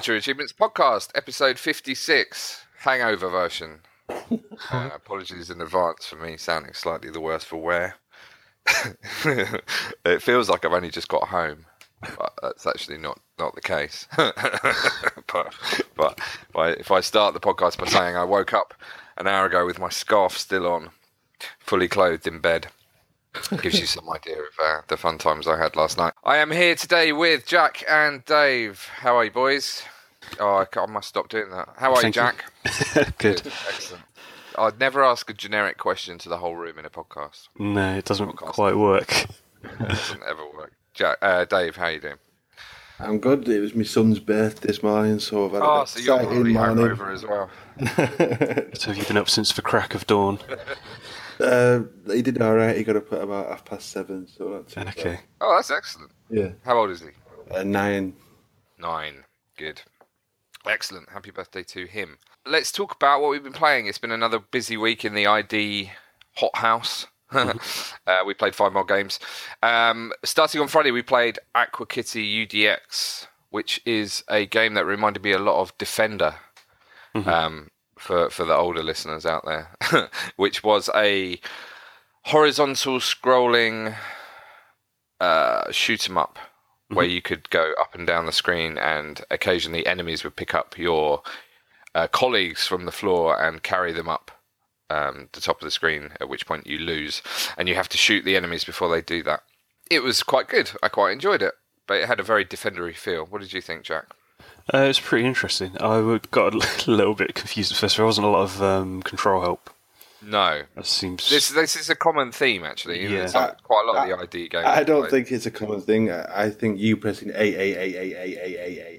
The True Achievements Podcast, episode 56, hangover version. Uh, apologies in advance for me sounding slightly the worse for wear. it feels like I've only just got home, but that's actually not, not the case. but but if I, if I start the podcast by saying I woke up an hour ago with my scarf still on, fully clothed in bed, gives you some idea of uh, the fun times I had last night. I am here today with Jack and Dave. How are you, boys? Oh, I, I must stop doing that. How are Thank you, you. Jack? Good. Excellent. I'd never ask a generic question to the whole room in a podcast. No, it doesn't Podcast. quite work. It doesn't ever work. Jack, uh, Dave, how are you doing? I'm good. It was my son's birthday this morning, so I've had Oh, an so you're exciting probably morning. hungover as well. So have you been up since the crack of dawn? Uh, he did all right. He got up at about half past seven, so that's Okay. Oh, that's excellent. Yeah, How old is he? uh, nine. Nine. Good. Excellent. Happy birthday to him. Let's talk about what we've been playing. It's been another busy week in the ID hothouse. uh, we played five more games. Um, starting on Friday, we played Aqua Kitty UDX, which is a game that reminded me a lot of Defender. Um, for for the older listeners out there, which was a horizontal scrolling uh, shoot 'em up where you could go up and down the screen, and occasionally enemies would pick up your uh, colleagues from the floor and carry them up um, the top of the screen. At which point you lose, and you have to shoot the enemies before they do that. It was quite good. I quite enjoyed it, but it had a very defendery feel. What did you think, Jack? Uh, it's pretty interesting. I got a little bit confused at first. There wasn't a lot of um, control help. No, That seems. this this is a common theme actually. Yeah. It's like quite a lot of the ID games. I don't like- think it's a common thing. I I think you pressing A A A A A A A A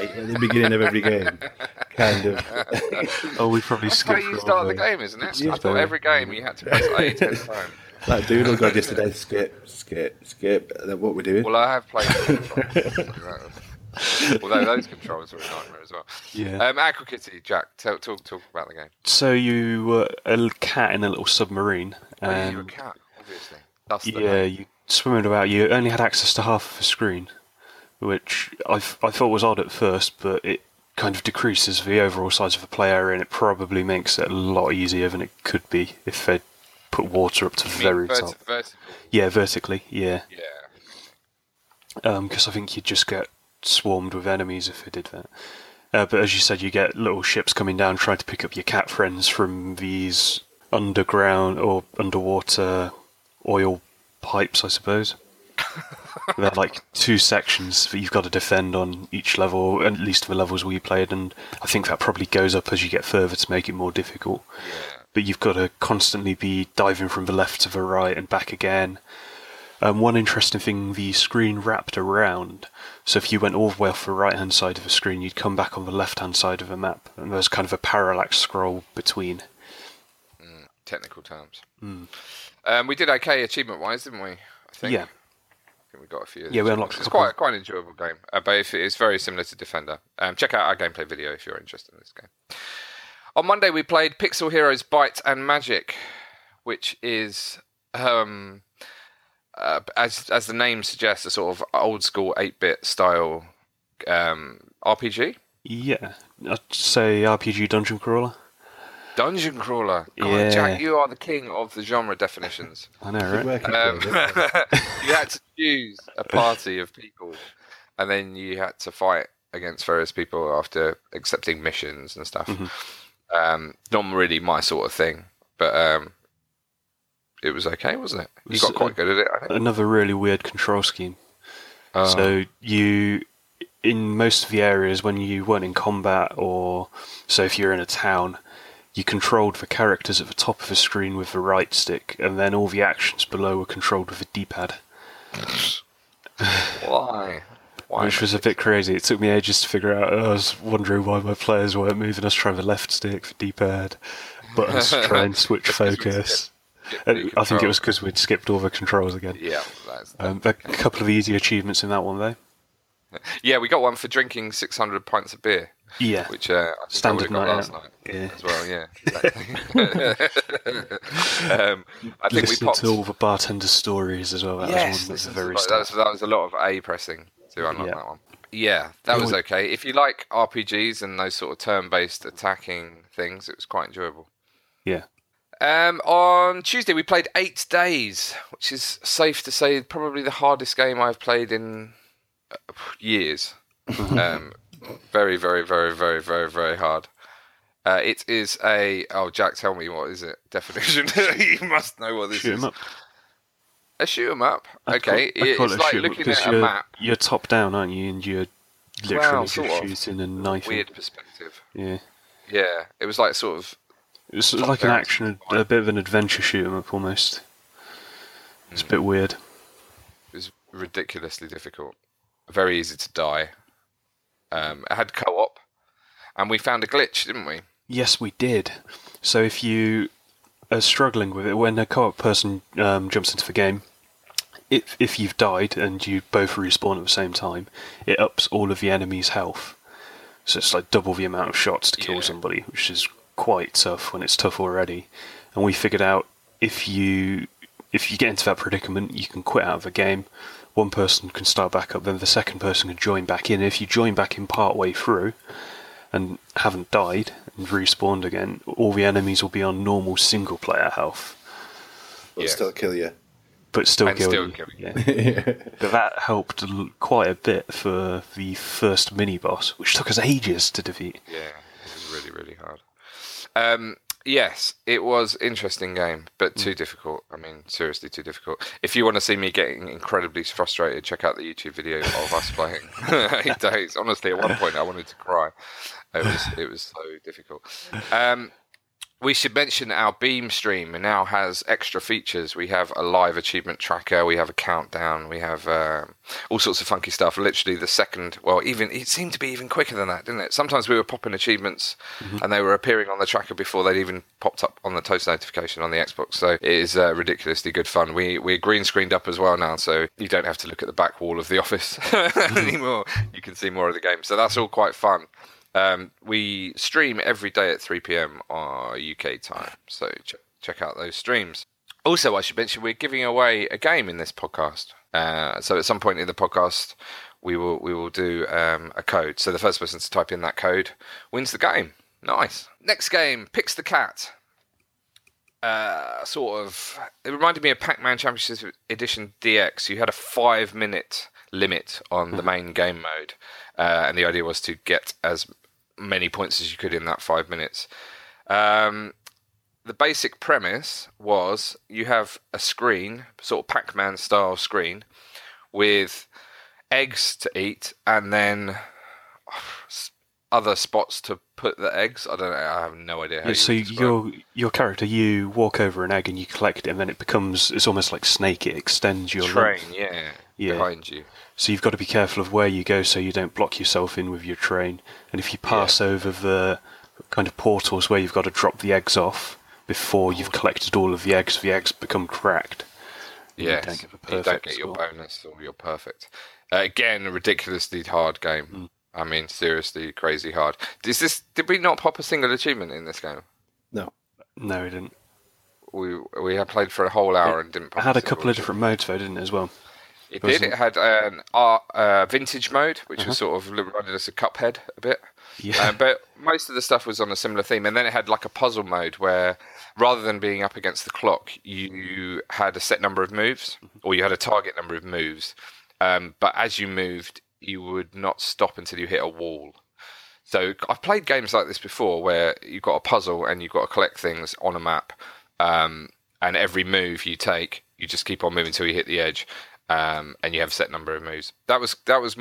A at the beginning of every game, kind of. oh, we probably That's how skipped. you start the game, isn't it? Yeah, I thought every game you had to press A ten times. Like Doodle God yesterday. Skip, skip, skip. Then what we're doing? Well, I have played. Although those controls were a nightmare as well. Yeah. Um, Aqua Kitty, Jack, tell, talk talk about the game. So you were a cat in a little submarine, Oh, yeah, you're a cat, obviously. That's the yeah, name. you swimming about. You only had access to half of a screen, which I, f- I thought was odd at first, but it kind of decreases the overall size of the play area, and it probably makes it a lot easier than it could be if they put water up to the very vert- top. Yeah, vertically. Yeah, Yeah. because I think you'd just get swarmed with enemies if they did that. Uh, but as you said, you get little ships coming down trying to pick up your cat friends from these underground or underwater oil pipes, I suppose. They're like two sections that you've got to defend on each level, at least the levels we played, and I think that probably goes up as you get further to make it more difficult. But you've got to constantly be diving from the left to the right and back again. Um, one interesting thing, the screen wrapped around. So if you went all the way off the right hand side of the screen, you'd come back on the left hand side of the map, and there's kind of a parallax scroll between. Technical terms. Hmm. Um, we did okay achievement wise, didn't we? I think. Yeah. I think we got a few. Yeah, we unlocked It's quite quite an enjoyable game, uh, but if it's very similar to Defender. Um, check out our gameplay video if you're interested in this game. On Monday, we played Pixel Heroes Bite and Magic, which is, um, uh, as as the name suggests, a sort of old school eight bit style um, RPG. Yeah, I'd say RPG dungeon crawler. Dungeon crawler. God, Yeah. Jack, you are the king of the genre definitions. I know, Good right? Um, you had to choose a party of people, and then you had to fight against various people after accepting missions and stuff. Um, not really my sort of thing, but um, it was okay, wasn't it? You Was, got quite uh, good at it, I think. Another really weird control scheme. Oh, So you, in most of the areas, when you weren't in combat, or so if you're in a town, you controlled the characters at the top of the screen with the right stick, and then all the actions below were controlled with the D-pad, why? Why? which was a bit crazy. It took me ages to figure out. I was wondering why my players weren't moving I was trying the left stick for D-pad, buttons to try and switch focus. Uh, I think it was because we'd skipped all the controls again. Yeah, that's, Um, a couple of easy achievements in that one though. yeah. We got one for drinking 600 pints of beer. Yeah, which uh, I Standard I night got out. last night Yeah. as well. Yeah, exactly. um, I think we popped. to all the bartender stories as well. That yes, was one that's listen to very that, that, was, that was a lot of A pressing to unlock Yeah. that one. Yeah, that was okay. If you like RPGs and those sort of turn-based attacking things, it was quite enjoyable. Yeah. Um, on Tuesday, we played Eight Days, which is safe to say probably the hardest game I've played in uh, years. um, very, very, very, very, very, very hard. Uh, it is a oh Jack, tell me what is it definition? you must know what this Shoot is. 'em up. A shoot 'em up. Call- okay, call it's it like up at a you're, map. You're top down, aren't you? And you're literally Well, just shooting and knifing. Weird perspective. Yeah. Yeah, it was like sort of It's Top like an action, a bit of an adventure shoot 'em up almost. It's a bit weird. It was ridiculously difficult. Very easy to die. Um, it had co-op, and we found a glitch, didn't we? Yes, we did. So if you are struggling with it, when a co-op person um, jumps into the game, if if you've died and you both respawn at the same time, it ups all of the enemy's health. So it's like double the amount of shots to kill Yeah. somebody, which is quite tough when it's tough already. And we figured out if you if you get into that predicament, you can quit out of the game. One person can start back up, then the second person can join back in. If you join back in part way through, and haven't died and respawned again, all the enemies will be on normal single player health, But Yes. still kill you. but still And kill still you. kill you. Yeah. but that helped quite a bit for the first mini boss, which took us ages to defeat. Yeah, it was really, really hard. Um, yes, it was interesting game, but too difficult. I mean, seriously, too difficult. If you want to see me getting incredibly frustrated, check out the YouTube video of us playing Eight Days. Honestly, at one point, I wanted to cry. It was, it was so difficult. Um, we should mention our Beam stream now has extra features. We have a live achievement tracker, we have a countdown, we have um all sorts of funky stuff. Literally, the second, well, even it seemed to be even quicker than that, didn't it? Sometimes we were popping achievements and they were appearing on the tracker before they'd even popped up on the toast notification on the Xbox. So it is uh, ridiculously good fun. We we're green screened up as well now, so you don't have to look at the back wall of the office anymore. You can see more of the game. So that's all quite fun. Um, we stream every day at 3 p.m. our UK time, so ch- check out those streams. Also, I should mention we're giving away a game in this podcast. Uh, so at some point in the podcast, we will we will do um, a code. So the first person to type in that code wins the game. Nice. Next game, Pix the Cat. Uh, sort of. It reminded me of Pac-Man Championship Edition DX. You had a five-minute limit on the main game mode, uh, and the idea was to get as many points as you could in that five minutes. Um, the basic premise was you have a screen, sort of Pac-Man style screen, with eggs to eat, and then other spots to put the eggs. I don't know. I have no idea. How you so your your character, you walk over an egg and you collect it, and then it becomes it's almost like Snake. It extends your train, length. yeah, Yeah. behind you. So you've got to be careful of where you go so you don't block yourself in with your train. And if you pass over the kind of portals where you've got to drop the eggs off before you've collected all of the eggs, the eggs become cracked. You Yes, don't get the you don't get your bonus or your perfect. Uh, again, a ridiculously hard game. Hmm. I mean, seriously, crazy hard. Is this? Did we not pop a single achievement in this game? No. No, we didn't. We we had played for a whole hour and didn't. It Pop had a couple of different modes though, didn't it, as well? It did. it- had an art, uh, vintage mode, which Uh-huh. was sort of reminded us of Cuphead a bit. Yeah. Uh, but most of the stuff was on a similar theme, and then it had like a puzzle mode where, rather than being up against the clock, you had a set number of moves, or you had a target number of moves. Um, but as you moved, you would not stop until you hit a wall. So I've played games like this before, where you've got a puzzle and you've got to collect things on a map, um, and every move you take, you just keep on moving until you hit the edge, um, and you have a set number of moves. That was that was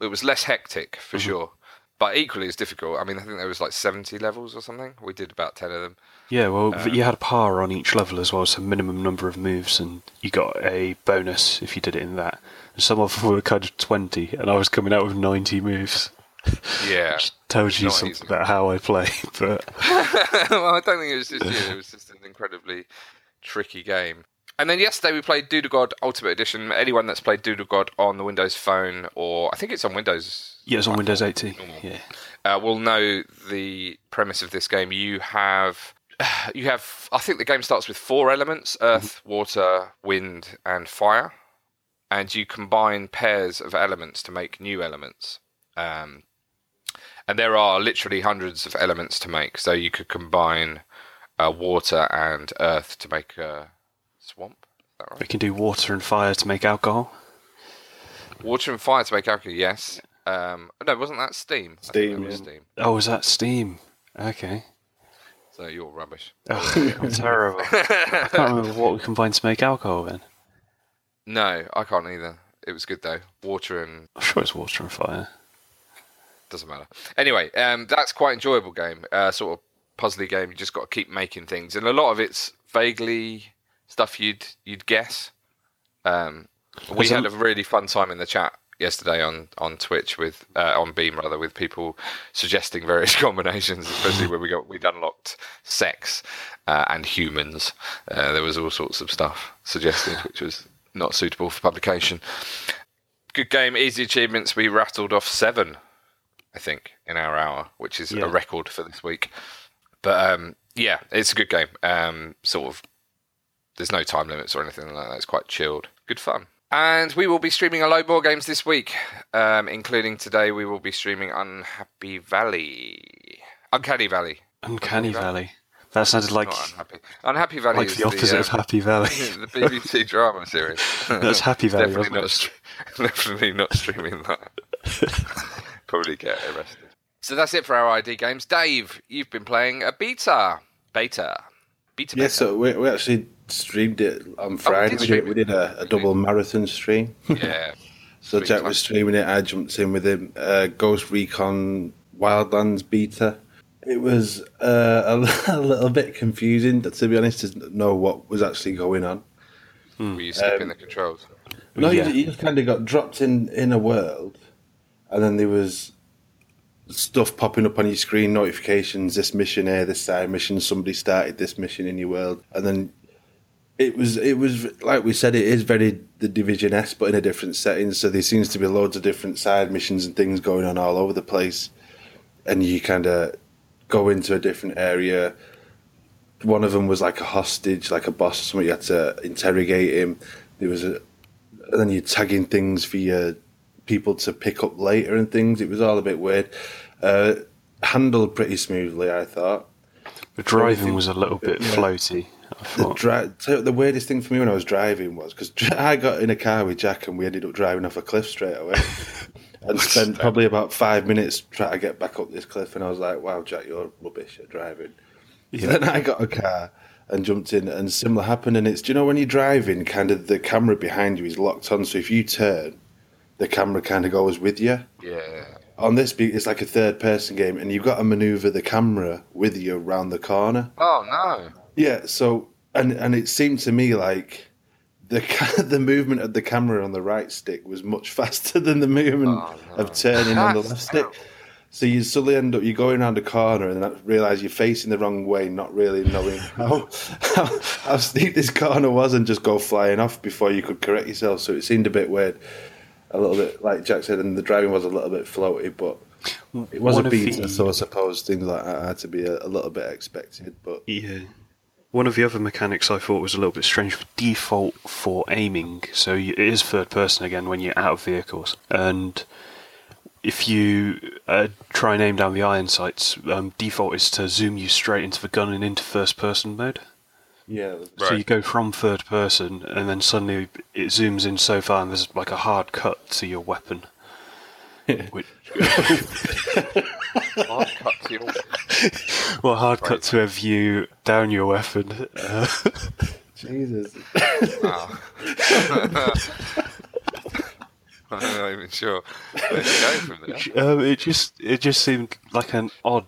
it was less hectic for sure, but equally as difficult. I mean, I think there was like seventy levels or something. We did about ten of them. Yeah, well, but you had a power on each level as well, so minimum number of moves, and you got a bonus if you did it in that. And some of them were kind of 20, and I was coming out with 90 moves. Yeah. Tells you something easy. about how I play, but well, I don't think it was just you. It was just an incredibly tricky game. And then yesterday we played Doodle God Ultimate Edition. Anyone that's played Doodle God on the Windows Phone, or I think it's on Windows, yeah, it's on Windows 80. Normal. Yeah. uh, will know the premise of this game. You have, you have. I think the game starts with four elements: earth, water, wind, and fire. And you combine pairs of elements to make new elements. Um, and there are literally hundreds of elements to make. So you could combine uh, water and earth to make a swamp. Is that We can do water and fire to make alcohol. Water and fire to make alcohol. Yes. Um, no, wasn't that steam? Steam, that was yeah. steam. Oh, is that steam? Okay. So you're rubbish. Oh, I'm terrible. I can't remember what we combined to make alcohol then. No, I can't either. It was good though. Water and I'm sure it's water and fire. doesn't matter. Anyway, um, that's quite enjoyable game. Uh, sort of puzzly game. You just got to keep making things, and a lot of it's vaguely stuff you'd you'd guess. Um, we had a really fun time in the chat yesterday on on Twitch with uh, on Beam rather with people suggesting various combinations, especially when we got we'd unlocked sex uh, and humans. Uh, there was all sorts of stuff suggested, which was not suitable for publication. Good game, easy achievements. We rattled off seven, I think, in our hour, which is Yeah. a record for this week. But um, yeah, it's a good game. Um, sort of, there's no time limits or anything like that. It's quite chilled. Good fun. And we will be streaming a load more games this week, um, including today. We will be streaming Unhappy Valley, Uncanny Valley. Uncanny Valley. That sounded like Not Unhappy. Unhappy Valley like is the opposite of um, Happy Valley. the BBC drama series. That's Happy Valley, Definitely wasn't not, stre- definitely not streaming that. Probably get arrested. So that's it for our ID games. Dave, you've been playing a beta. Beta. Beta. Yeah, beta. so we, we actually streamed it on Friday. did we, did, we did a, a double marathon stream. yeah. So Jack fun. was streaming it. I jumped in with him. Uh, Ghost Recon Wildlands beta. It was uh, a, a little bit confusing, to be honest, to know what was actually going on. Were you skipping Um, the controls? No, Yeah. you, you just kind of got dropped in in a world, and then there was stuff popping up on your screen, notifications. This mission here, this side mission. Somebody started this mission in your world, and then it was it was like we said. It is very the Division S, but in a different setting. So there seems to be loads of different side missions and things going on all over the place, and you kind of go into a different area. One of them was like a hostage, like a boss or something. You had to interrogate him. There was a and then you're tagging things for your people to pick up later and things. It was all a bit weird. Uh, handled pretty smoothly, I thought. The driving was a little bit Yeah. floaty. The, dri- the weirdest thing for me when I was driving was because I got in a car with Jack and we ended up driving off a cliff straight away and spent probably about five minutes trying to get back up this cliff. And I was like, wow, Jack, you're rubbish at driving. So then I got a car and jumped in, and similar happened. And it's, do you know, when you're driving, kind of the camera behind you is locked on. So if you turn, the camera kind of goes with you. Yeah. On this, it's like a third person game, and you've got to maneuver the camera with you around the corner. Oh no. Yeah, so and and it seemed to me like the ca- the movement of the camera on the right stick was much faster than the movement Oh, no. of turning on the left stick. So you suddenly end up you're going around a corner and then realise you're facing the wrong way, not really knowing how, how how steep this corner was, and just go flying off before you could correct yourself. So it seemed a bit weird, a little bit like Jack said, and the driving was a little bit floaty, but it was One a of the- so I suppose things like that had to be a, a little bit expected. But Yeah. One of the other mechanics I thought was a little bit strange. The default for aiming, so you, it is third person again when you're out of vehicles, and if you uh, try and aim down the iron sights, um, default is to zoom you straight into the gun and into first person mode. yeah, Right. So you go from third person, and then suddenly it zooms in so far, and there's like a hard cut to your weapon. Which, Hard cut to your well, hard cut to a view down your weapon. Uh, Jesus. Wow. I'm not even sure where to go from there. um, it just it just seemed like an odd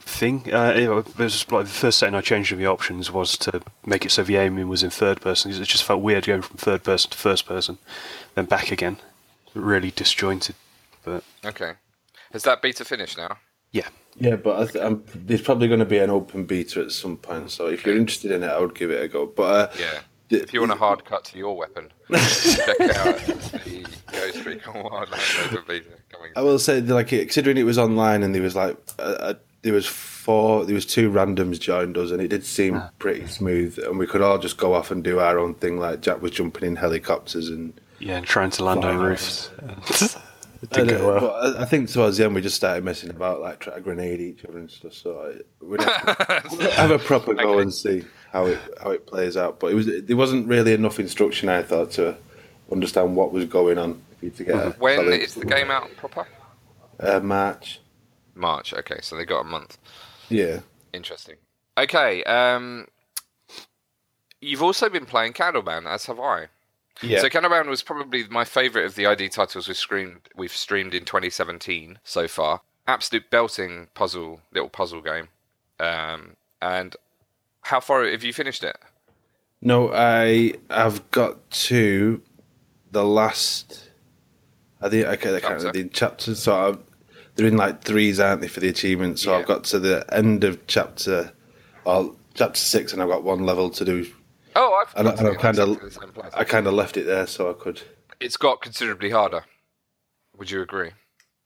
thing. Uh, it was like the first setting I changed in the options was to make it so the aiming was in third person. 'cause It just felt weird going from third person to first person, then back again. Really disjointed. But Okay. Has that beta finished now? yeah, Yeah, but I th- I'm, there's probably going to be an open beta at some point. So if you're interested in it, I would give it a go. But uh, Yeah. the- If you want a hard cut to your weapon, check out the Ghost Recon Wildlands Open Beta coming. I will say, like, considering it was online and there was like, uh, uh, there was four, there was two randoms joined us, and it did seem pretty smooth, and we could all just go off and do our own thing. Like Jack was jumping in helicopters and yeah, and trying to land on Fire. roofs. It didn't go uh, well. I- I think towards the end we just started messing about, like trying to grenade each other and stuff. So I, we'd have, have a proper go Okay. and see how it how it plays out. But it was there wasn't really enough instruction I thought to understand what was going on. For you to get a When solid, is the game out proper? uh, March? March. Okay, so they got a month. Yeah, Interesting. Okay. Um, you've also been playing Candleman, as have I. yeah. So Candleman was probably my favourite of the ID titles we've streamed. We've streamed in 2017 so far. Absolute belting puzzle, little puzzle game. Um, and how far have you finished it? No, I have got to the last. I think I can't, I can't Chapter. remember the chapters. So I've, they're in like threes, aren't they, for the achievements? So Yeah. I've got to the end of chapter, well, chapter six, and I've got one level to do. Oh, I've And, I- and I've kind of, exactly the same place. I kind of left it there so I could. It's got considerably harder. Would you agree?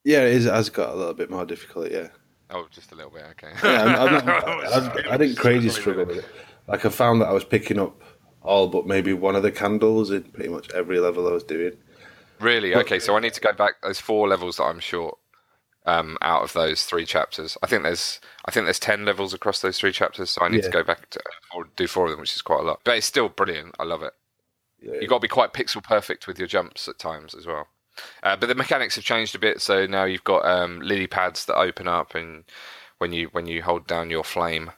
Yeah, it, is, it has got a little bit more difficult. Yeah, Oh, just a little bit. Okay. yeah. I'm, I'm not, I, I didn't crazy struggle with it. Like I found that I was picking up all but maybe one of the candles in pretty much every level I was doing. Really? Okay, so I need to go back. There's four levels that I'm short um, out of those three chapters. I think there's I think there's ten levels across those three chapters, so I need to go back to or do four of them, which is quite a lot. But it's still brilliant. I love it. Yeah. You've got to be quite pixel perfect with your jumps at times as well. Uh, but the mechanics have changed a bit, so now you've got um, lily pads that open up, and when you when you hold down your flame,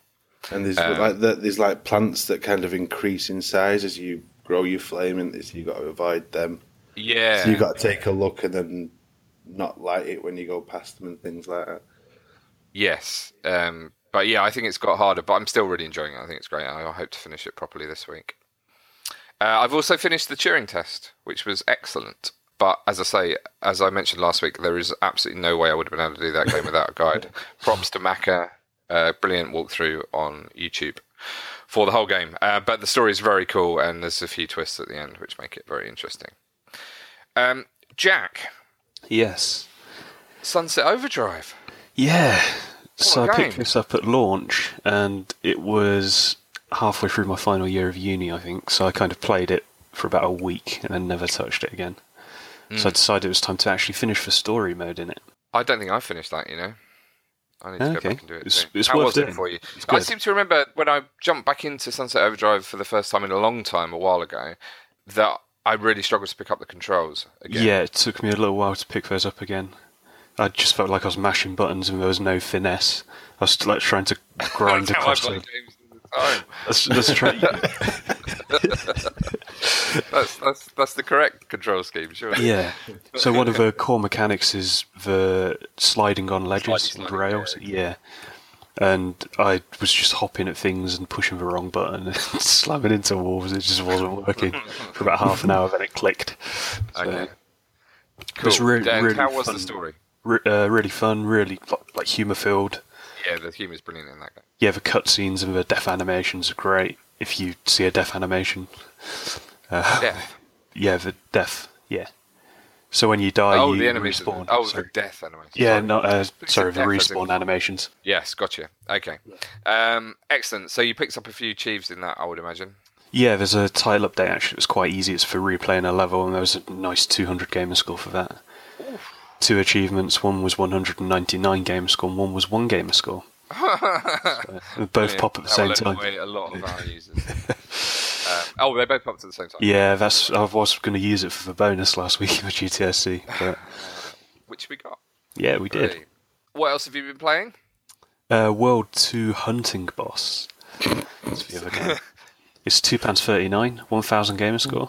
And there's Uh, like the, there's like plants that kind of increase in size as you grow your flame, and so you got to avoid them. yeah, So you got to take a look and then not light it when you go past them and things like that. Yes, um, but yeah, I think it's got harder, but I'm still really enjoying it. I think it's great. I I hope to finish it properly this week. Uh, I've also finished the Turing test, which was excellent. But as I say, as I mentioned last week, there is absolutely no way I would have been able to do that game without a guide. Props to Maka, uh, brilliant walkthrough on YouTube for the whole game. Uh, but the story is very cool, and there's a few twists at the end which make it very interesting. Um, Jack, Yes. Sunset Overdrive. Yeah. So I picked this up at launch, and it was halfway through my final year of uni, I think. So I kind of played it for about a week and then never touched it again. Hmm. So I decided it was time to actually finish the story mode in it. I don't think I finished that. You know, I need to go back and do it. It's- it's How worth was it for you? I seem to remember when I jumped back into Sunset Overdrive for the first time in a long time, a while ago, that I really struggled to pick up the controls again. Yeah, it took me a little while to pick those up again. I just felt like I was mashing buttons and there was no finesse. I was like trying to grind That's how I across play them. games the time. Let's, let's. That's that's that's the correct control scheme, sure. Yeah. So one of the core mechanics is the sliding on ledges Sliding, and rails. yeah, Yeah. And I was just hopping at things and pushing the wrong button and slamming into walls. It just wasn't working for about half an hour. Then it clicked. So, Okay. It was Cool. re- and really how was fun. the story? re- uh, really fun, really like, like humor filled. Yeah, the humour's brilliant in that game. Yeah, the cutscenes and the death animations are great. If you see a death animation, uh, Death. yeah, the death, yeah. So when you die, oh, you the enemies. respawn. Oh, sorry. the death animation. Yeah, Sorry. no, uh, sorry, the death, I think. respawn animations. Yes, gotcha. Okay. Um, excellent. So you picked up a few achieves in that, I would imagine. Yeah, there's a title update actually. It's quite easy. It's for replaying a level, and there was a nice 200 gamer score for that. Two achievements. One was 199 gamer score, and one was one gamer score. So, both Yeah, pop at the same time. A lot of our users. uh, oh, they both popped at the same time. Yeah, that's. I was going to use it for the bonus last week with GTSC, but Which we got. yeah, we did. What else have you been playing? Uh, World 2 Hunting Boss. That's the other game. It's two pounds thirty nine, one thousand gamer score,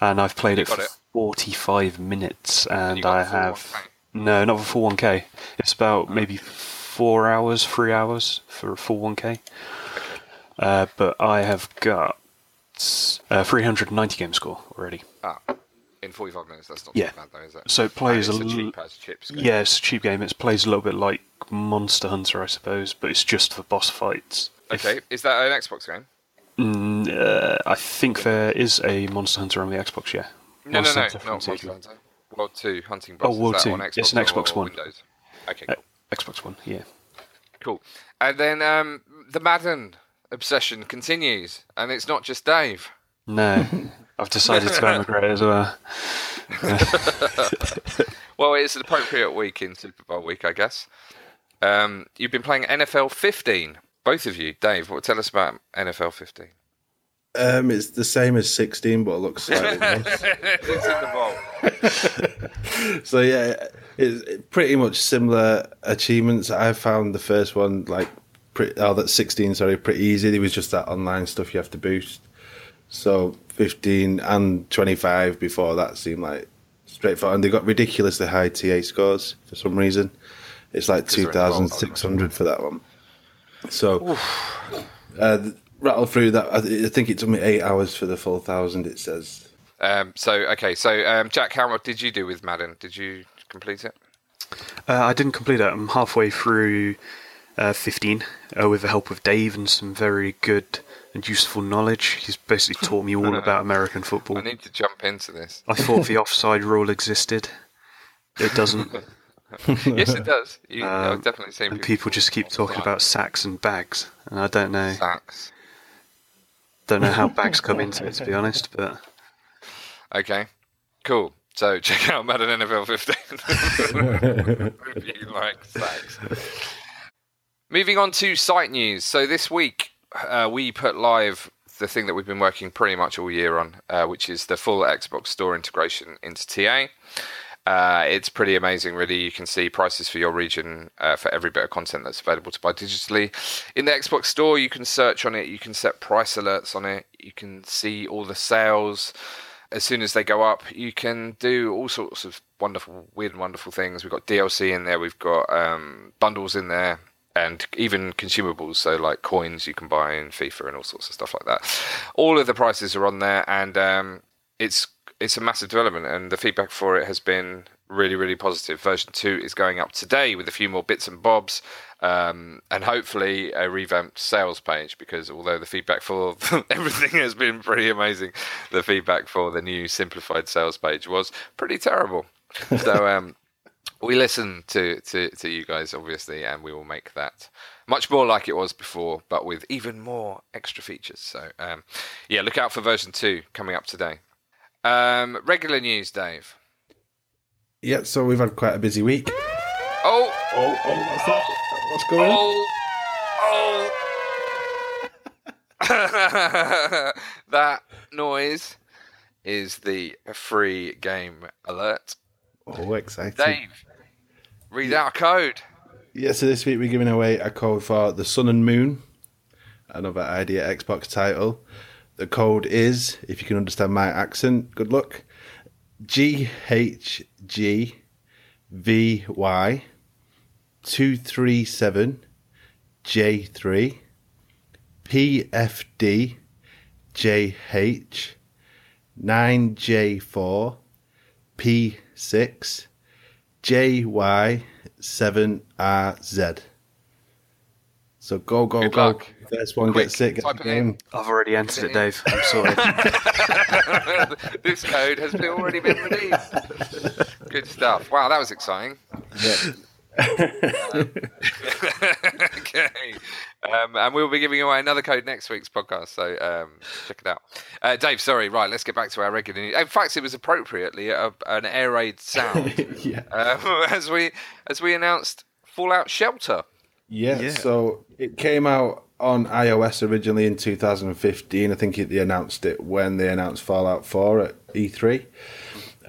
and I've played You it for it? forty five minutes, and, got I have 1K? no, not for full one k. It's about maybe four hours, three hours for a full one k. Uh, but I have got uh, three hundred ninety game score already. Ah, in 45 minutes. That's not Yeah. too bad, though, is it? So it plays And a it's a l- cheap as chips. game. Yeah, it's a cheap game. It plays a little bit like Monster Hunter, I suppose, but it's just for boss fights. If- Okay. Is that an Xbox game? Mm, uh, I think there is a Monster Hunter on the Xbox, yeah. No, Monster no, no. from Not Monster Hunter. World 2 Hunting Oh, Boss. Is World 2. On Xbox It's an Xbox One. Windows? Okay, Uh. Xbox One, yeah. cool. And then um, the Madden obsession continues, and it's not just Dave. No, I've decided to go McGray as well. Well, it's an appropriate week in Super Bowl week, I guess. Um, you've been playing NFL 15, both of you. Dave, what tell us about NFL 15? Um, it's the same as 16, but it looks slightly worse. it's in the bowl. so yeah, it's pretty much similar achievements. I found the first one like pretty, oh, that's 16. Sorry, pretty easy. There was just that online stuff you have to boost. So 15 and 25 before that seemed like straightforward, and they got ridiculously high TA scores for some reason. It's like Because they're in the bowl, 2,600 for that one. So uh, rattle through that. I th- I think it took me eight hours for the full thousand. It says. Um, so, okay, so um, Jack, how much did you do with Madden? Did you complete it? Uh, I didn't complete it. I'm halfway through uh, 15 uh, with the help of Dave and some very good and useful knowledge. He's basically taught me all about American football. I need to jump into this. I thought the offside rule existed. It doesn't. yes, it does. You, I've Um, definitely seen and people just keep talking about sacks and bags, and I don't know, sacks. don't know how bags come into it to be honest. But Okay, cool. So check out Madden NFL 15 if you like sacks. Moving on to site news. So this week uh, we put live the thing that we've been working pretty much all year on, uh, which is the full Xbox Store integration into TA. Uh, it's pretty amazing, really. You can see prices for your region uh, for every bit of content that's available to buy digitally. In the Xbox Store, you can search on it, you can set price alerts on it, you can see all the sales as soon as they go up. You can do all sorts of wonderful, weird and wonderful things. We've got DLC in there, we've got um, bundles in there, and even consumables, so like coins you can buy in FIFA and all sorts of stuff like that. All of the prices are on there, and um, it's it's a massive development, and the feedback for it has been really, really positive. Version two is going up today with a few more bits and bobs, um, and hopefully a revamped sales page. Because although the feedback for everything has been pretty amazing, the feedback for the new simplified sales page was pretty terrible. So um, we listen to, to to you guys obviously, and we will make that much more like it was before, but with even more extra features. So um, yeah, look out for version two coming up today. Um, regular news, Dave. Yeah, so we've had quite a busy week. Oh, Oh, oh, what's that? What's going on? oh, oh! that noise is the free game alert. Oh, exciting. Dave, read out a code. Yeah, so this week we're giving away a code for The Sun and Moon, another idea Xbox title. The code is, if you can understand my accent, good luck, GHGVY 237J3 PFDJH 9J4 P6 JY7RZ. So go, go, Good go. luck. First one Quick, gets it, get the type it in. game. I've already entered it, Dave. I'm sorry. this code has been already been released. Good stuff. Wow, that was exciting. Okay. Um, and we'll be giving away another code next week's podcast, so um, check it out. Uh, Dave, sorry, right, let's get back to our regular news. In fact, it was appropriately a, an air raid sound yeah. um, as we as we announced Fallout Shelter. yeah. Yeah. So it came out on iOS originally in 2015. I think it, they announced it when they announced Fallout 4 at E3.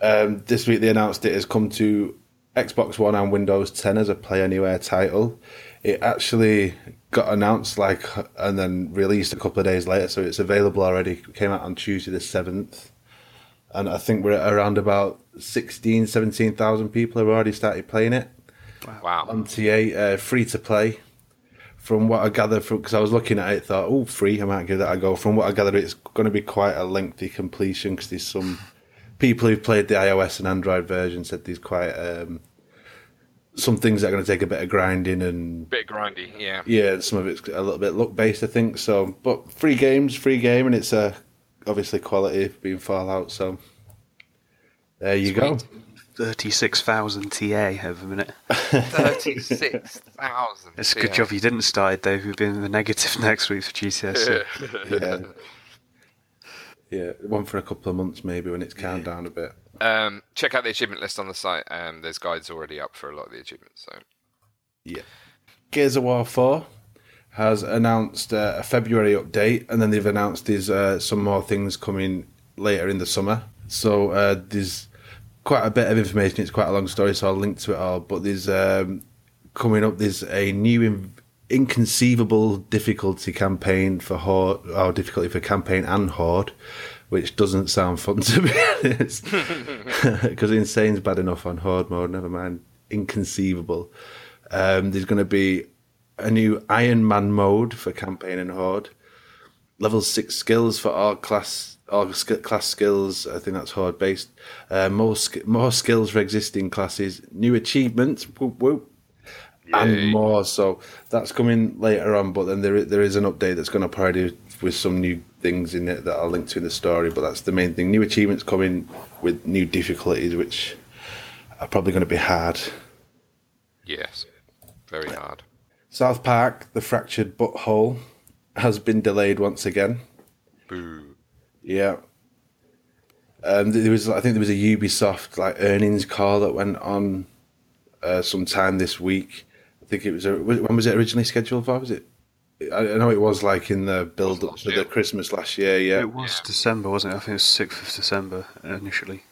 Um, this week they announced it has come to Xbox One and Windows 10 as a Play Anywhere title. It actually got announced like and then released a couple of days later, so it's available already. It came out on Tuesday the 7th. And I think we're at around about 16, 17,000 people have already started playing it Wow. on TA, uh, free to play. From what I gather, from because I was looking at it, thought, oh, free, I might give that a go. From what I gather, it's going to be quite a lengthy completion because there's some people who've played the iOS and Android version said there's quite um, some things that are going to take a bit of grinding and Bit grindy, yeah. yeah, some of it's a little bit luck based, I think. So, but free games, free game, and it's uh, obviously quality being Fallout. So there you go. Thirty-six thousand TA over a minute. 36,000. It's a good job you didn't start it, Dave. We've been in the negative next week for GTS. Yeah. Yeah, one for a couple of months maybe when it's calmed down a bit. Um, check out the achievement list on the site. Um, there's guides already up for a lot of the achievements. So Yeah. Gears of War 4 has announced uh, a February update, and then they've announced there's uh, some more things coming later in the summer. So uh, there's quite a bit of information. It's quite a long story, so I'll link to it all. But there's um, coming up. There's a new in- inconceivable difficulty campaign for Horde, or difficulty for campaign and Horde, which doesn't sound fun to be honest. Because insane's bad enough on Horde mode. Never mind inconceivable. Um, there's going to be a new Iron Man mode for campaign and Horde. Level six skills for all class sk- class skills. I think that's Horde based. Uh, more more skills for existing classes. New achievements. Whoop, whoop. Yay. And more. So that's coming later on. But then there there is an update that's going to provide with some new things in it that I'll link to in the story. But that's the main thing. New achievements coming with new difficulties, which are probably going to be hard. yes, very hard. South Park: The Fractured But Whole has been delayed once again. Boo. Yeah. Um, there was, I think, there was a Ubisoft like earnings call that went on uh, sometime this week. I think it uh, was. When was it originally scheduled for? Was it? I I know it was like in the build up last to the Christmas last year. Yeah, It was December, wasn't it? I think it was sixth of December initially.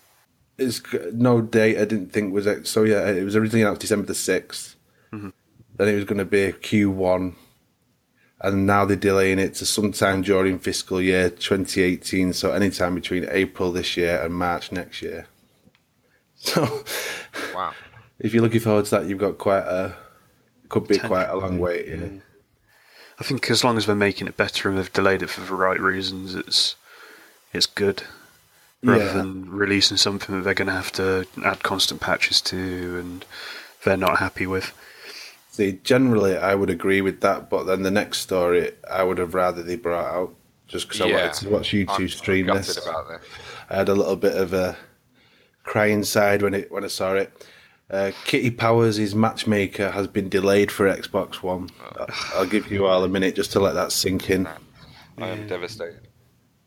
it's no date. I didn't think was it. So yeah, it was originally announced December the 6th mm-hmm. Then it was going to be Q one, and now they're delaying it to sometime during fiscal year 2018. So anytime between April this year and March next year. So Wow. if you're looking forward to that, you've got quite a could be quite a long wait. Yeah. I think as long as they're making it better and they've delayed it for the right reasons, it's it's good. Rather Yeah. than releasing something that they're going to have to add constant patches to and they're not happy with. See, generally, I would agree with that, but then the next story, I would have rather they brought out just because I Yeah. wanted to watch you I'm- two I'm stream this. about this. I had a little bit of a crying side when it when I saw it. Uh, Kitty Powers, his matchmaker, has been delayed for Xbox One. I'll give you all a minute just to let that sink in. I am devastated.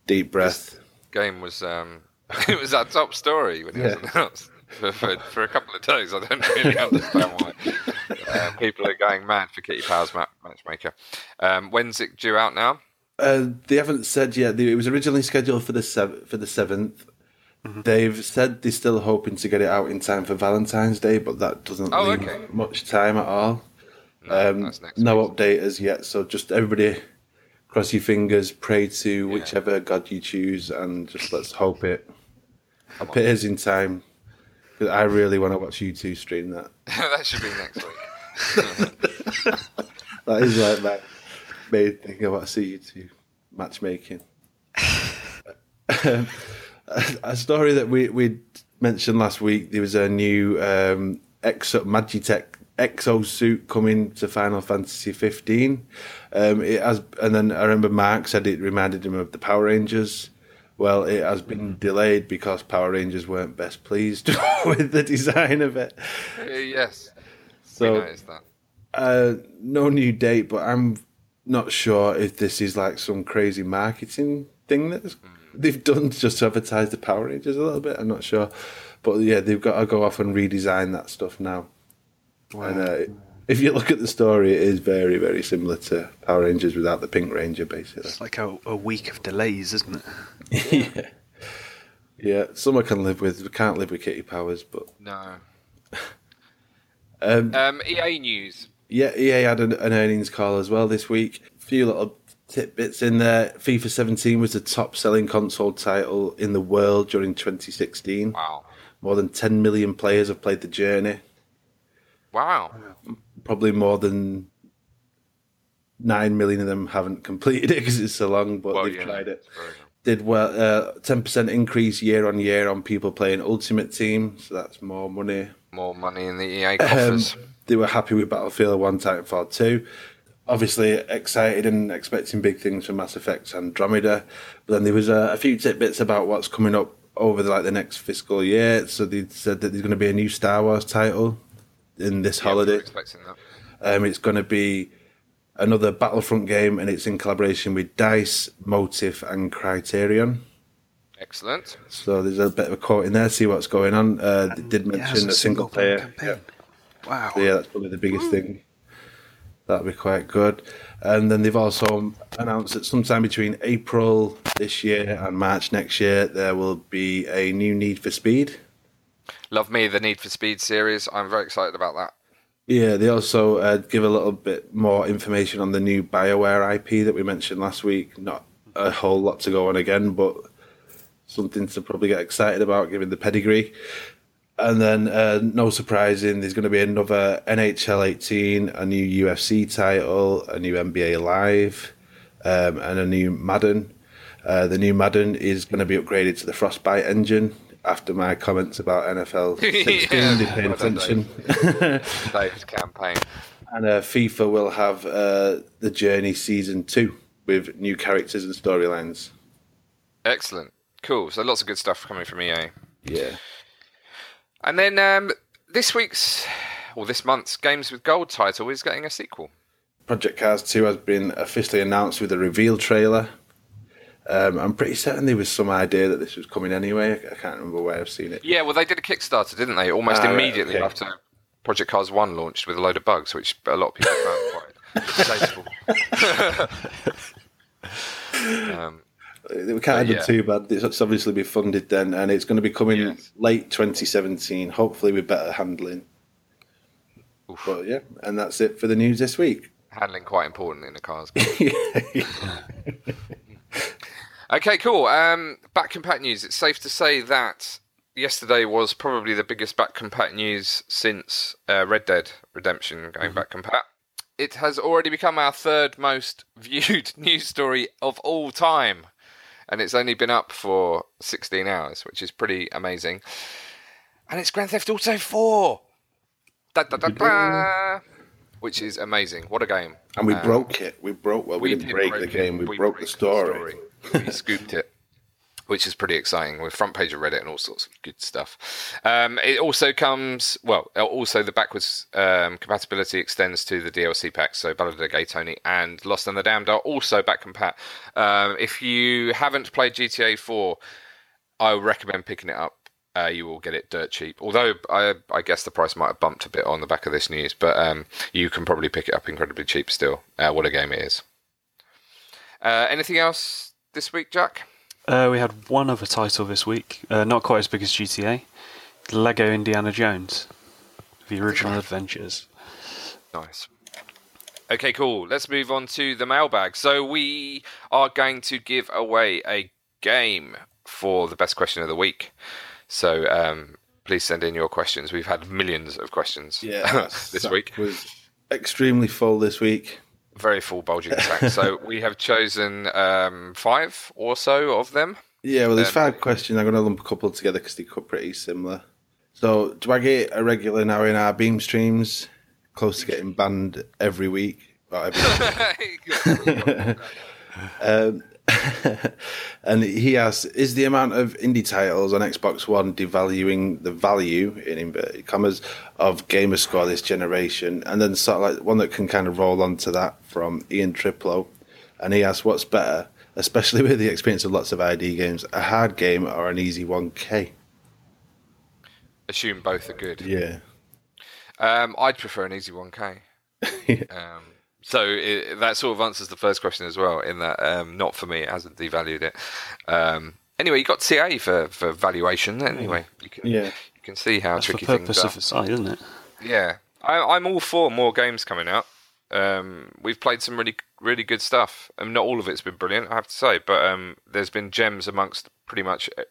Deep breath. Game was um, it was our top story when it was announced for, for, for a couple of days. I don't really understand why uh, people are going mad for Kitty Powers ma- Matchmaker. Um, when's it due out now? Uh, they haven't said yet. It was originally scheduled for the sev- for the seventh. They've said they're still hoping to get it out in time for Valentine's Day, but that doesn't Oh, leave okay. much time at all. No, Um, no week. update as yet, so just everybody cross your fingers, pray to whichever god you choose, and just let's hope it appears in time. 'Cause I really want to watch you two stream that. that should be next week. That is like my main thing. I want to see you two matchmaking. A, a story that we we mentioned last week. There was a new um, Exo Magitek exosuit coming to Final Fantasy 15. Um, it has, and then I remember Mark said it reminded him of the Power Rangers. Well, it has been delayed because Power Rangers weren't best pleased with the design of it. Uh, yes, So that. uh, no new date, but I'm not sure if this is like some crazy marketing thing that they've done just to advertise the Power Rangers a little bit. I'm not sure, but yeah, they've got to go off and redesign that stuff now. And uh, if you look at the story, it is very, very similar to Power Rangers without the Pink Ranger, basically. It's like a, a week of delays, isn't it? yeah, yeah. Some I can live with. We can't live with Kitty Powers, but No. um, Um, EA news. Yeah, EA had an, an earnings call as well this week. A few little tidbits in there. FIFA 17 was the top selling console title in the world during 2016. Wow. More than 10 million players have played the journey. Wow. Probably more than 9 million of them haven't completed it because it's so long, but Well, they've yeah, tried it. Did well, uh, 10% increase year on year on people playing Ultimate Team, so that's more money. More money in the EA Um, coffers. they were happy with Battlefield 1, Titanfall 2. Obviously, excited and expecting big things from Mass Effect Andromeda. But then there was a, a few tidbits about what's coming up over the, like the next fiscal year. So they said that there's going to be a new Star Wars title in this Yeah, holiday. expecting that. Um, it's going to be another Battlefront game, and it's in collaboration with Dice, Motive, and Criterion. Excellent. So there's a bit of a quote in there. See what's going on. Uh, they did mention a single player. campaign. Wow. So yeah, that's probably the biggest thing. That'll be quite good. And then they've also announced that sometime between April this year and March next year, there will be a new Need for Speed. Love me the Need for Speed series. I'm very excited about that. Yeah, they also uh, give a little bit more information on the new BioWare IP that we mentioned last week. Not a whole lot to go on again, but something to probably get excited about given the pedigree. And then, uh, no surprising, there's going to be another NHL 18, a new UFC title, a new NBA Live, um, and a new Madden. Uh, the new Madden is going to be upgraded to the Frostbite engine. After my comments about NFL 16, Yeah. paying attention. Dave's campaign. And uh, FIFA will have uh, the Journey season two with new characters and storylines. Excellent. Cool. So lots of good stuff coming from EA. Yeah. And then um, this week's, or this month's Games with Gold title is getting a sequel. Project Cars 2 has been officially announced with a reveal trailer. Um, I'm pretty certain there was some idea that this was coming anyway. I can't remember where I've seen it. Yeah, well, they did a Kickstarter, didn't they? Almost Ah, right, immediately okay. after Project Cars 1 launched with a load of bugs, which a lot of people found quite distasteful. um, We can't have yeah. too bad. It's obviously be funded then, and it's going to be coming Yes. late 2017, hopefully with better handling. Oof. But yeah, and that's it for the news this week. handling quite important in the cars. Okay, cool. Um, back compat news. It's safe to say that yesterday was probably the biggest back compat news since uh, Red Dead Redemption going back compat. It has already become our third most viewed news story of all time, and it's only been up for 16 hours, which is pretty amazing. And it's Grand Theft Auto 4, da, da, da, da, which is amazing. What a game! And we Um, broke it. We broke. Well, we, didn't did break the game. We, broke the story. we scooped it, which is pretty exciting with front page of Reddit and all sorts of good stuff. Um, it also comes well. Also, the backwards um, compatibility extends to the DLC packs. So Ballad of the Gay Tony and Lost and the Damned are also back compat. Um, if you haven't played GTA 4, I recommend picking it up. Uh, you will get it dirt cheap. Although I, I guess the price might have bumped a bit on the back of this news, but um, you can probably pick it up incredibly cheap still. Uh, what a game it is. Uh, anything else this week, Jack? Uh, we had one other title this week, uh, not quite as big as GTA Lego Indiana Jones, the original adventures. Nice. Okay, cool. Let's move on to the mailbag. So we are going to give away a game for the best question of the week. So um, please send in your questions. We've had millions of questions Yeah, this week. was extremely full this week. Very full bulging tank. so we have chosen um, five or so of them. Yeah, well, there's Um, five questions. I'm going to lump a couple together because they're pretty similar. So, do I get a regular now in our beam streams? Close to getting banned every week. Every Um, and he asks, is the amount of indie titles on Xbox One devaluing the value, in inverted commas, of gamer score this generation? And then sort of like one that can kind of roll onto that from Ian Triplo. And he asks, what's better, especially with the experience of lots of ID games, a hard game or an easy 1K? Assume both are good. Yeah. Um, I'd prefer an easy 1K. um, so it, that sort of answers the first question as well. In that, um, not for me, it hasn't devalued it. Um, anyway, you got CA for, for valuation. Anyway, you can Yeah. you can see how That's the tricky purpose things are. of the site, isn't it? Yeah, I, I'm all for more games coming out. Um, we've played some really really good stuff, and not all of it's been brilliant, I have to say. But um, there's been gems amongst pretty much e-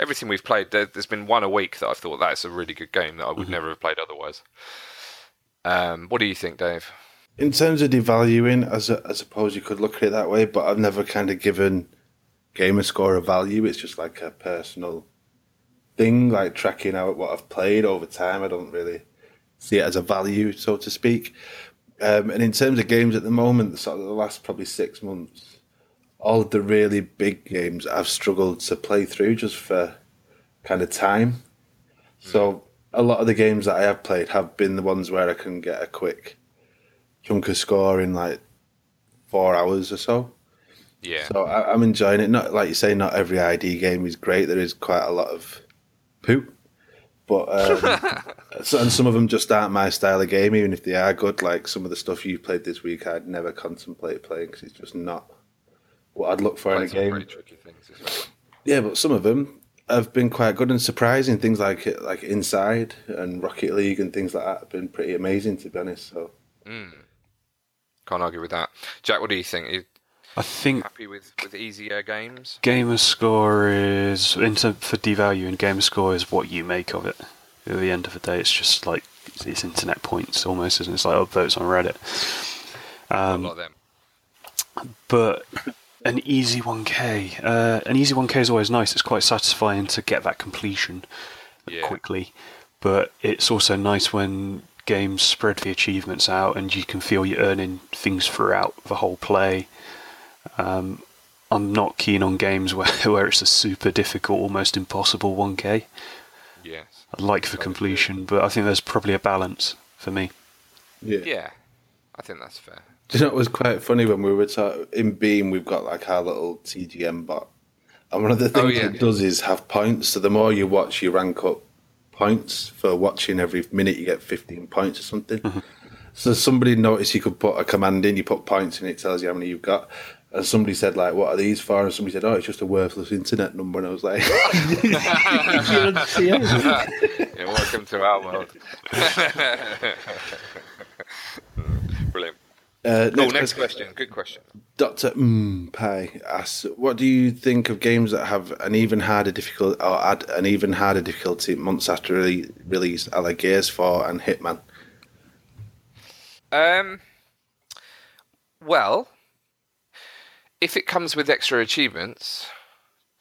everything we've played. There, there's been one a week that I've thought that's a really good game that I would never have played otherwise. Um, what do you think, Dave? In terms of devaluing, as I suppose you could look at it that way, but I've never kind of given gamer score a value. It's just like a personal thing, like tracking out what I've played over time. I don't really see it as a value, so to speak. Um, and in terms of games at the moment, sort of the last probably six months, all of the really big games I've struggled to play through just for kind of time. So a lot of the games that I have played have been the ones where I can get a quick chunk of score in like four hours or so. Yeah. So I, I'm enjoying it. Not like you say, not every ID game is great. There is quite a lot of poop, but um, and some of them just aren't my style of game. Even if they are good, like some of the stuff you played this week, I'd never contemplate playing because it's just not what I'd look for in a game. tricky things as well. Yeah, but some of them have been quite good and surprising. Things like like Inside and Rocket League and things like that have been pretty amazing, to be honest. So Can't argue with that. Jack, what do you think? You I think happy with, with easier games? gamer score is in term, for devaluing gamer score is what you make of it. At the end of the day, it's just like it's, internet points almost, isn't it? It's like upvotes on Reddit. a lot of them. but an easy 1k uh, an easy 1k is always nice it's quite satisfying to get that completion Yeah. quickly but it's also nice when games spread the achievements out and you can feel you're earning things throughout the whole play um, i'm not keen on games where, where it's a super difficult almost impossible 1k Yes. I'd like the completion but i think there's probably a balance for me yeah. Yeah. I think that's fair. Do you know it was quite funny when we were ta- in Beam? We've got like our little TGM bot, and one of the things Oh, yeah. it does is have points. So the more you watch, you rank up points for watching. Every minute you get fifteen points or something. Mm-hmm. So somebody noticed you could put a command in, you put points in, it tells you how many you've got. And somebody said like, "What are these for?" And somebody said, "Oh, it's just a worthless internet number." And I was like, Yeah, welcome to our world. Brilliant. Uh, Cool, next question. Good question. Doctor mm, Pie asks, "What do you think of games that have an even harder difficult or add an even harder difficulty months after re- release, a la Gears Four and Hitman?" Um, well, if it comes with extra achievements,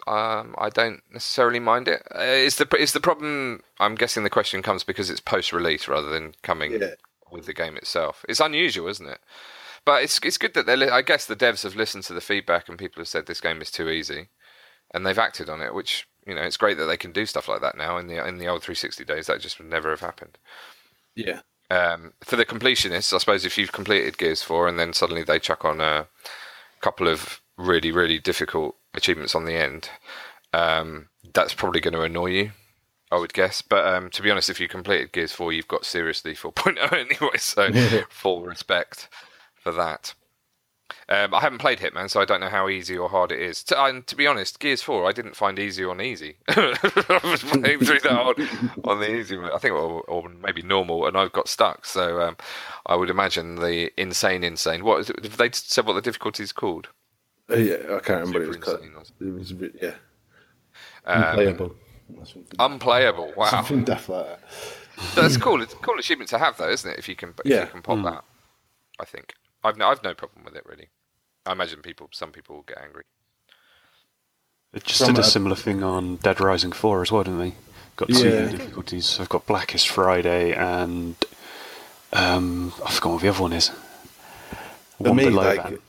um, I don't necessarily mind it. Uh, is the is the problem? I'm guessing the question comes because it's post-release rather than coming Yeah. With the game itself. It's unusual, isn't it? But it's it's good that they. Li- I guess the devs have listened to the feedback and people have said this game is too easy, and they've acted on it. Which you know, it's great that they can do stuff like that now. In the in the old 360 days, that just would never have happened. Yeah, Um, for the completionists, I suppose if you've completed Gears 4 and then suddenly they chuck on a couple of really, really difficult achievements on the end, um, that's probably going to annoy you, I would guess. But um, to be honest, if you completed Gears 4, you've got seriously 4.0 anyway, so full respect for that. Um, I haven't played Hitman, so I don't know how easy or hard it is. To, and to be honest, Gears 4 I didn't find easy on easy. I was playing through that on, on the easy, I think, or, or maybe normal, and I've got stuck. So um, I would imagine the insane, insane. What have they said? What the difficulty is called? Uh, yeah, I can't remember. It was insane. It was a bit, yeah, Um, unplayable. Or something, Unplayable. Wow, something daft like that. that's cool. It's a cool achievement to have, though, isn't it? If you can, if Yeah. you can pop that, I think I've no, I've no problem with it really. I imagine people, some people will get angry. They just From did a a- similar thing on Dead Rising 4 as well, didn't they? Got two Yeah. difficulties. I've got Blackest Friday and um, I forgot what the other one is. For One me, below like, that.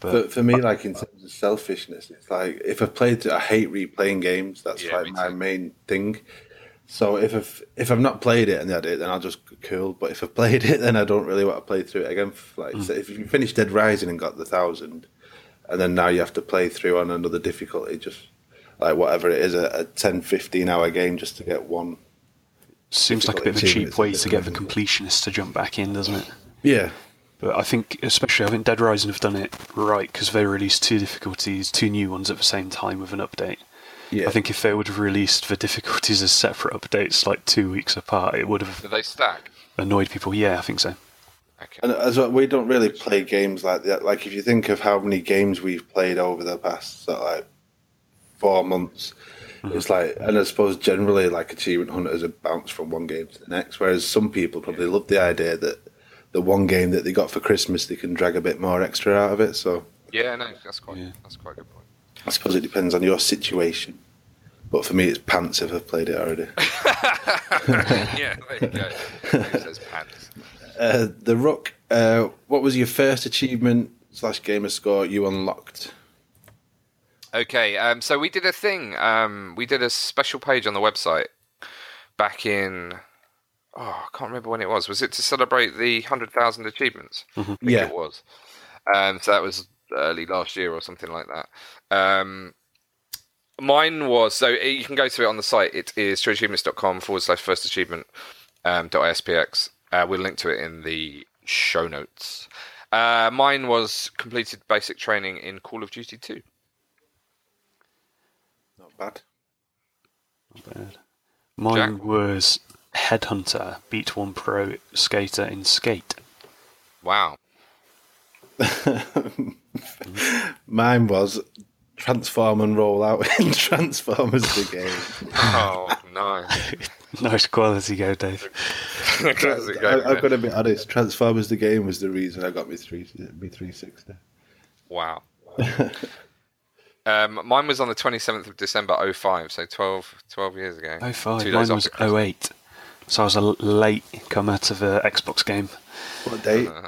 For, for me, like in terms of selfishness, it's like if I played, I hate replaying games. That's Yeah, like my too. main thing. So if I've, if I've not played it and had it, then I'll just cool. But if I've played it, then I don't really want to play through it again. Like Mm. so if you finish Dead Rising and got the thousand, and then now you have to play through on another difficulty, just like whatever it is, a, a 10, 15 hour game just to get one. Seems like a bit of a cheap way to get the completionists to jump back in, doesn't it? Yeah, But I think, especially, I think Dead Rising have done it right because they released two difficulties, two new ones at the same time with an update. yeah. I think if they would have released the difficulties as separate updates, like two weeks apart, it would have Do they stack? annoyed people. Yeah, I think so. Okay. And as well, we don't really play games like that. Like if you think of how many games we've played over the past so like four months, mm-hmm. it's like, and I suppose generally like achievement hunters are bounced from one game to the next. Whereas some people probably love the idea that the one game that they got for Christmas they can drag a bit more extra out of it. So Yeah, no, that's quite Yeah. that's quite a good point. I suppose it depends on your situation. But for me, it's pants if I've played it already. yeah, there you go. It says pants. uh, the Rook. Uh, what was your first achievement slash gamer score you unlocked? Okay, um, so we did a thing. Um, we did a special page on the website back in. Oh, I can't remember when it was. Was it to celebrate the hundred thousand achievements? I think Yeah. it was. Um, so that was early last year or something like that. Um, mine was so you can go to it on the site. It is trueachievements.com forward slash first achievement um, dot .aspx. Uh, we'll link to it in the show notes. Uh, mine was completed basic training in Call of Duty 2. Not bad. Not bad. Mine Jack? was Headhunter, Beat One Pro Skater in Skate. Wow. Mine was transform and roll out in Transformers the game. Oh, no. nice quality go, Dave. I, game, I've got to be honest. Transformers the game was the reason I got me three me three sixty. Wow. um, mine was on the 27th of December 05, so 12, 12 years ago. Oh five. Two Mine days was 08. So I was a late comer to the Xbox game. What date?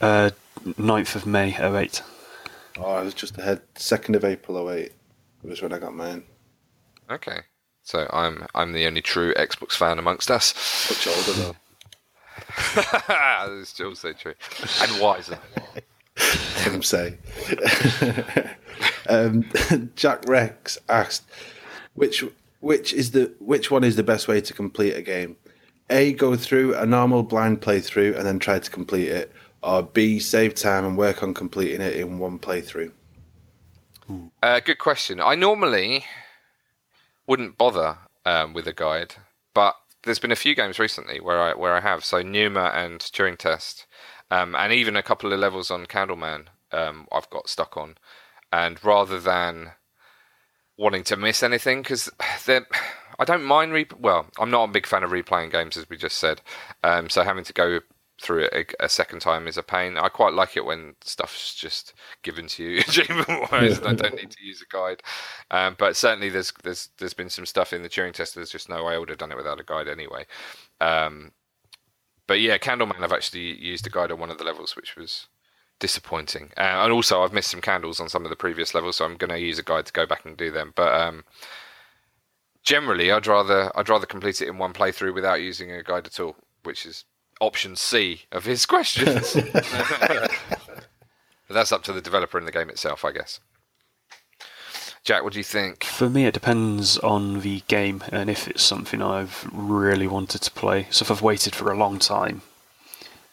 Uh, 9th of May 08. Oh, I was just ahead. Second of April 08 was when I got mine. Okay. So I'm I'm the only true Xbox fan amongst us. Much older though. That's also true. And wiser. Tim say. um, Jack Rex asked, which which is the which one is the best way to complete a game? A, go through a normal blind playthrough and then try to complete it, or B, save time and work on completing it in one playthrough. Uh, good question. I normally wouldn't bother um, with a guide, but there's been a few games recently where I where I have. So Pneuma and Turing Test, um, and even a couple of levels on Candleman. Um, I've got stuck on, and rather than wanting to miss anything, because I don't mind re. Well, I'm not a big fan of replaying games, as we just said. Um, so having to go through it a, a second time is a pain. I quite like it when stuff's just given to you achievement wise, and I don't need to use a guide. Um, but certainly, there's there's there's been some stuff in the Turing test. There's just no way I would have done it without a guide anyway. Um, but yeah, Candleman, I've actually used a guide on one of the levels, which was disappointing. Uh, and also, I've missed some candles on some of the previous levels, so I'm going to use a guide to go back and do them. But um, generally, I'd rather I'd rather complete it in one playthrough without using a guide at all, which is option C of his questions. but that's up to the developer in the game itself, I guess. Jack, what do you think? For me, it depends on the game and if it's something I've really wanted to play. So if I've waited for a long time,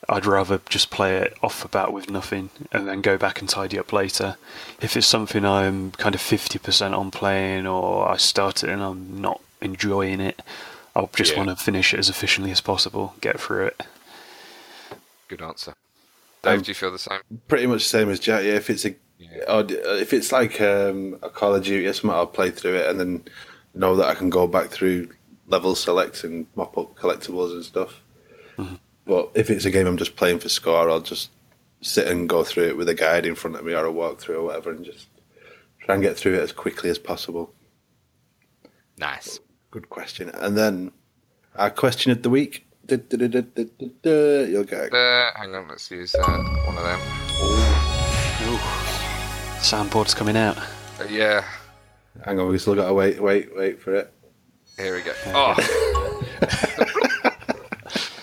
I'd rather just play it off the bat with nothing and then go back and tidy up later. If it's something I'm kind of 50% on playing or I start it and I'm not enjoying it, I'll just Yeah. want to finish it as efficiently as possible, get through it. Good answer. Dave, Um, do you feel the same? Pretty much the same as Jack. Yeah, if it's a or d- if it's like um, a Call of Duty or something, I'll play through it and then know that I can go back through level select and mop up collectibles and stuff. But if it's a game I'm just playing for score, I'll just sit and go through it with a guide in front of me or a walkthrough or whatever, and just try and get through it as quickly as possible. Nice. Good question. And then our question of the week. Du- du- du. You'll get. Uh, hang on, let's use uh, one of them. Ooh. Soundboard's coming out. Uh, yeah, Hang on, we still got to wait, wait, wait for it. here we go. Oh,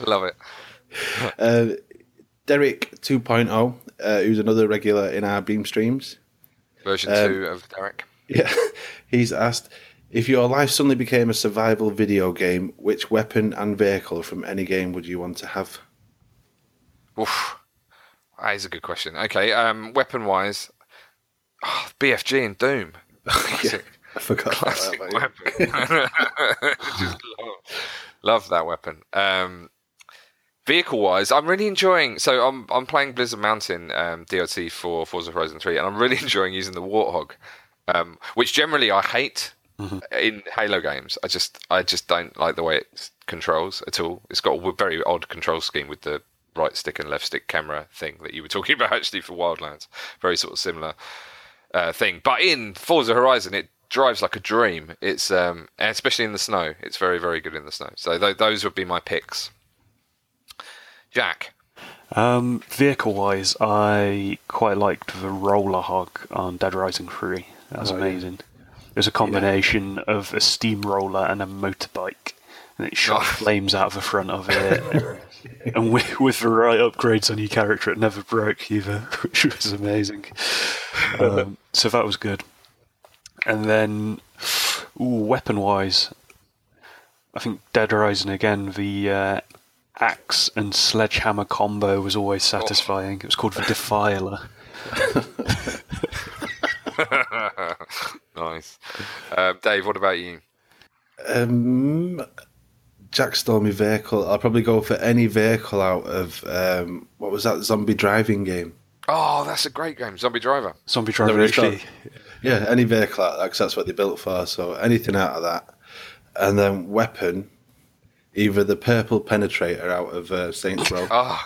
love it. Uh, Derek 2.0, uh, who's another regular in our Beam streams. Version Um, two of Derek. Yeah, he's asked if your life suddenly became a survival video game, which weapon and vehicle from any game would you want to have? Oof. That is a good question. Okay, um, weapon wise, oh, BFG and Doom. Classic, I forgot classic that. weapon. Just love, love that weapon. Um, vehicle wise, I'm really enjoying. So I'm I'm playing Blizzard Mountain um, DLC for Forza Horizon 3, and I'm really enjoying using the Warthog, um, which generally I hate in Halo games. I just I just don't like the way it controls at all. It's got a very odd control scheme with the right stick and left stick camera thing that you were talking about actually for Wildlands. Very sort of similar uh, thing. But in Forza Horizon, it drives like a dream. It's um, especially in the snow. It's very very good in the snow. So th- those would be my picks. Jack. Um, vehicle wise, I quite liked the roller hog on Dead Rising 3. That was Oh, yeah. amazing. It was a combination of a steamroller and a motorbike, and it shot flames out of the front of it. and with, with the right upgrades on your character, it never broke either, which was amazing. Um, so that was good. And then, ooh, weapon wise, I think Dead Rising again, the uh, axe and sledgehammer combo was always satisfying. It was called the Defiler. nice. Um, Dave, what about you? Um, Jack stole my vehicle. I'll probably go for any vehicle out of um, what was that zombie driving game? Oh, that's a great game, Zombie Driver. Zombie Driver Never HD. Yeah, any vehicle out of that 'cause that's what they built for. So anything out of that, and then weapon, either the purple penetrator out of uh, Saints Row. Oh,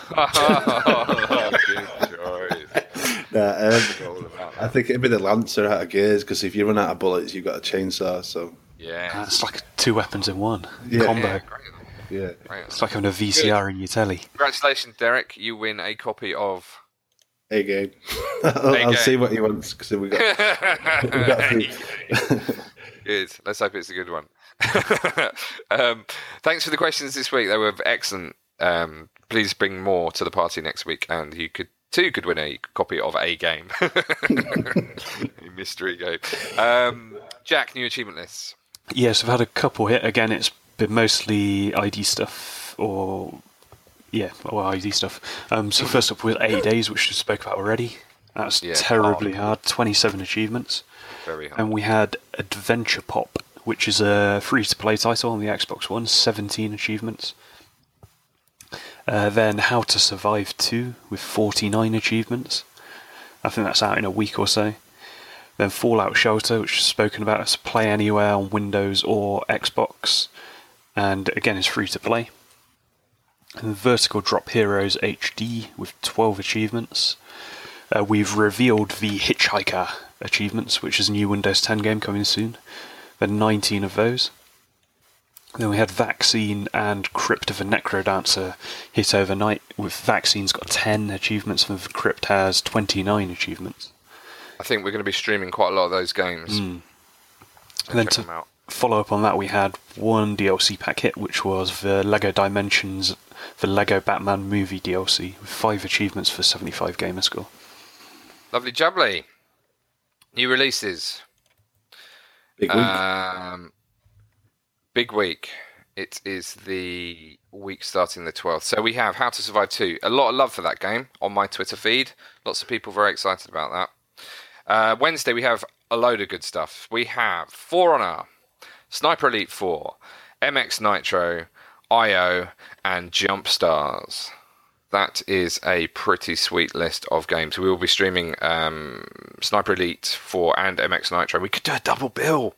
good choice. Nah, um, I think it'd be the Lancer out of gears because if you run out of bullets, you've got a chainsaw. So Yeah. That's like two weapons in one Yeah. combo. Yeah, great. yeah, great. It's like having a VCR in your telly. Congratulations, Derek. You win a copy of. a game. I'll, A I'll see what he wants because we got we got three. Good. Let's hope it's a good one. um, thanks for the questions this week. They were excellent. Um, please bring more to the party next week, and you could too could win a copy of a game, a mystery game. Um, Jack, new achievement lists. Yes, I've had a couple hit. Again, it's been mostly ID stuff or yeah, well, ID stuff. Um, so first up with eight days, which we spoke about already. That's Yeah, terribly hard. Twenty-seven achievements, Very hard. and we had Adventure Pop, which is a free-to-play title on the Xbox One. Seventeen achievements. Uh, then How to Survive 2 with 49 achievements. I think that's out in a week or so. Then Fallout Shelter, which is spoken about as play anywhere on Windows or Xbox, and again is free to play. And Vertical Drop Heroes HD with 12 achievements. Uh, we've revealed the Hitchhiker achievements, which is a new Windows 10 game coming soon. There are 19 of those. Then we had Vaccine and Crypt of a Necrodancer hit overnight, with Vaccine's got 10 achievements and Crypt has 29 achievements. I think we're going to be streaming quite a lot of those games. Hmm. So And then to follow up on that, we had one DLC pack hit, which was the Lego Dimensions, the Lego Batman movie DLC, with five achievements for 75 gamer score. Lovely jubbly. New releases. Big week. Um, big week. It is the week starting the 12th. So we have How to Survive 2. A lot of love for that game on my Twitter feed. Lots of people very excited about that. Uh, Wednesday, we have a load of good stuff. We have For Honor, Sniper Elite 4, MX Nitro, IO, and Jump Stars. That is a pretty sweet list of games. We will be streaming um, Sniper Elite 4 and MX Nitro. We could do a double bill.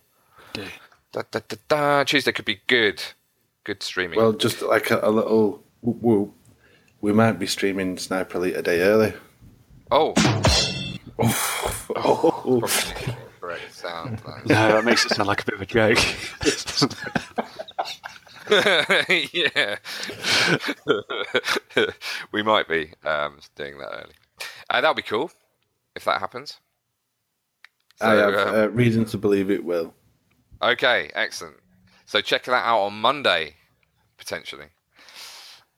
Do. Da, da, da, da. Tuesday could be good. Good streaming. well, just like a, a little whoop whoop, we might be streaming Sniper Elite a day early. oh, Oh, probably sound. No, that makes it sound like a bit of a joke. yeah, we might be um, doing that early. Uh, that'll be cool if that happens. I have um, uh, reason to believe it will. Okay, excellent. So check that out on Monday, potentially.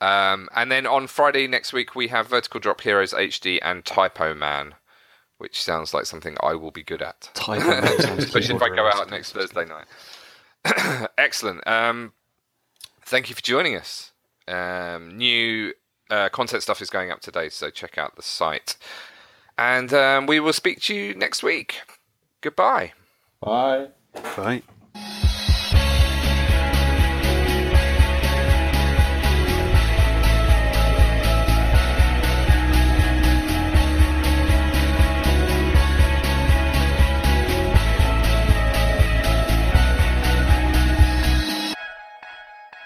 Um, and then on Friday next week, we have Vertical Drop Heroes HD and Typo Man, which sounds like something I will be good at. Typo Man Especially if I go out next Thursday night. excellent. Um, thank you for joining us. Um, new uh, content stuff is going up today, so check out the site. And um, we will speak to you next week. Goodbye. Bye. Right.